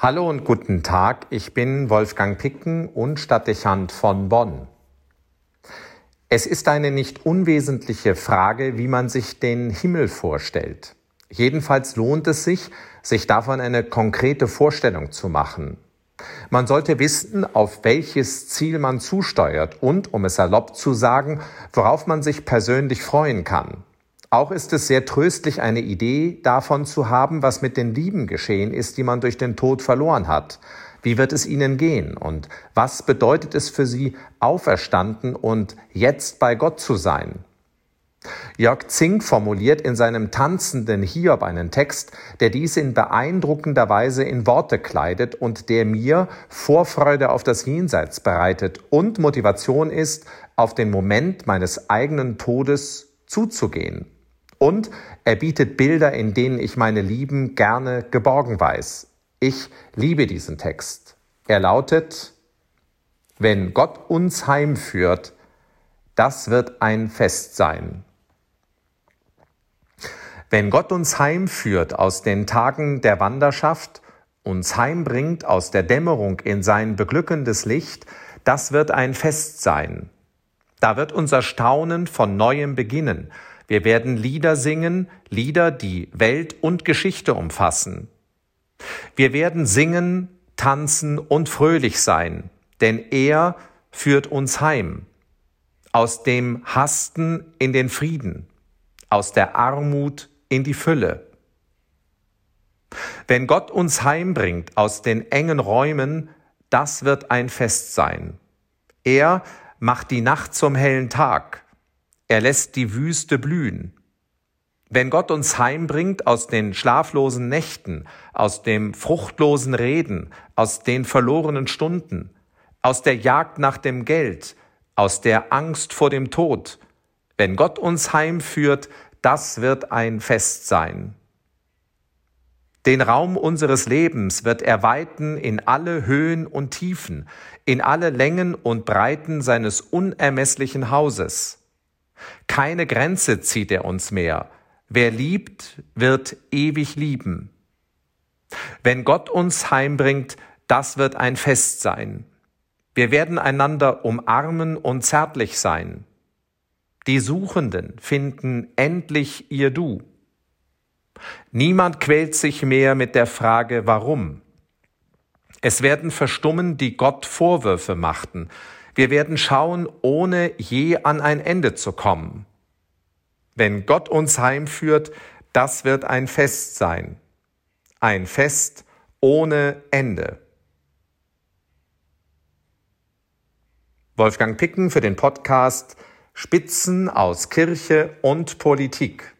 Hallo und guten Tag, ich bin Wolfgang Picken und Stadtdechant von Bonn. Es ist eine nicht unwesentliche Frage, wie man sich den Himmel vorstellt. Jedenfalls lohnt es sich, sich davon eine konkrete Vorstellung zu machen. Man sollte wissen, auf welches Ziel man zusteuert und, um es erlaubt zu sagen, worauf man sich persönlich freuen kann. Auch ist es sehr tröstlich, eine Idee davon zu haben, was mit den Lieben geschehen ist, die man durch den Tod verloren hat. Wie wird es ihnen gehen? Und was bedeutet es für sie, auferstanden und jetzt bei Gott zu sein? Jörg Zink formuliert in seinem tanzenden Hiob einen Text, der dies in beeindruckender Weise in Worte kleidet und der mir Vorfreude auf das Jenseits bereitet und Motivation ist, auf den Moment meines eigenen Todes zuzugehen. Und er bietet Bilder, in denen ich meine Lieben gerne geborgen weiß. Ich liebe diesen Text. Er lautet, wenn Gott uns heimführt, das wird ein Fest sein. Wenn Gott uns heimführt aus den Tagen der Wanderschaft, uns heimbringt aus der Dämmerung in sein beglückendes Licht, das wird ein Fest sein. Da wird unser Staunen von neuem beginnen, wir werden Lieder singen, Lieder, die Welt und Geschichte umfassen. Wir werden singen, tanzen und fröhlich sein, denn er führt uns heim. Aus dem Hasten in den Frieden, aus der Armut in die Fülle. Wenn Gott uns heimbringt aus den engen Räumen, das wird ein Fest sein. Er macht die Nacht zum hellen Tag. Er lässt die Wüste blühen. Wenn Gott uns heimbringt aus den schlaflosen Nächten, aus dem fruchtlosen Reden, aus den verlorenen Stunden, aus der Jagd nach dem Geld, aus der Angst vor dem Tod, wenn Gott uns heimführt, das wird ein Fest sein. Den Raum unseres Lebens wird er weiten in alle Höhen und Tiefen, in alle Längen und Breiten seines unermesslichen Hauses. Keine Grenze zieht er uns mehr. Wer liebt, wird ewig lieben. Wenn Gott uns heimbringt, das wird ein Fest sein. Wir werden einander umarmen und zärtlich sein. Die Suchenden finden endlich ihr Du. Niemand quält sich mehr mit der Frage, warum. Es werden verstummen, die Gott Vorwürfe machten, wir werden schauen, ohne je an ein Ende zu kommen. Wenn Gott uns heimführt, das wird ein Fest sein. Ein Fest ohne Ende. Wolfgang Picken für den Podcast Spitzen aus Kirche und Politik.